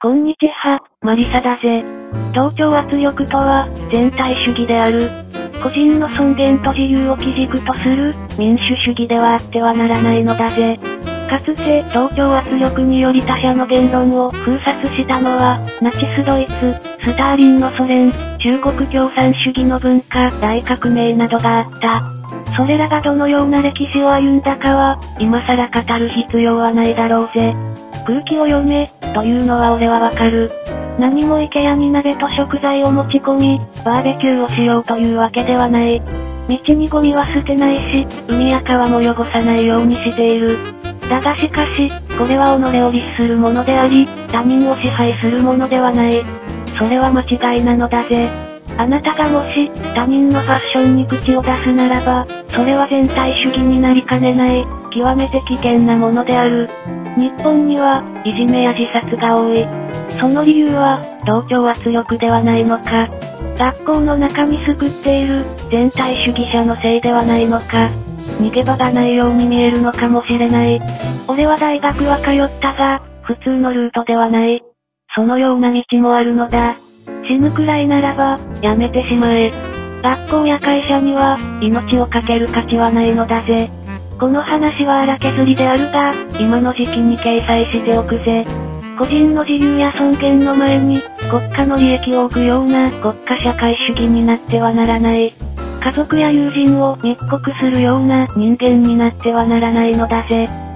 こんにちは、マリサだぜ。同調圧力とは、全体主義である。個人の尊厳と自由を基軸とする、民主主義ではあってはならないのだぜ。かつて、同調圧力により他者の言論を封殺したのは、ナチスドイツ、スターリンのソ連、中国共産主義の文化、大革命などがあった。それらがどのような歴史を歩んだかは、今更語る必要はないだろうぜ。空気を読め、というのは俺はわかる。何も池屋に鍋と食材を持ち込み、バーベキューをしようというわけではない。道にゴミは捨てないし、海や川も汚さないようにしている。だがしかし、これは己を律するものであり、他人を支配するものではない。それは間違いなのだぜ。あなたがもし、他人のファッションに口を出すならば、それは全体主義になりかねない、極めて危険なものである。日本には、いじめや自殺が多い。その理由は、同調圧力ではないのか。学校の中に救っている、全体主義者のせいではないのか。逃げ場がないように見えるのかもしれない。俺は大学は通ったが、普通のルートではない。そのような道もあるのだ。死ぬくらいならば、やめてしまえ。学校や会社には、命を懸ける価値はないのだぜ。この話は荒削りであるが、今の時期に掲載しておくぜ。個人の自由や尊厳の前に、国家の利益を置くような国家社会主義になってはならない。家族や友人を密告するような人間になってはならないのだぜ。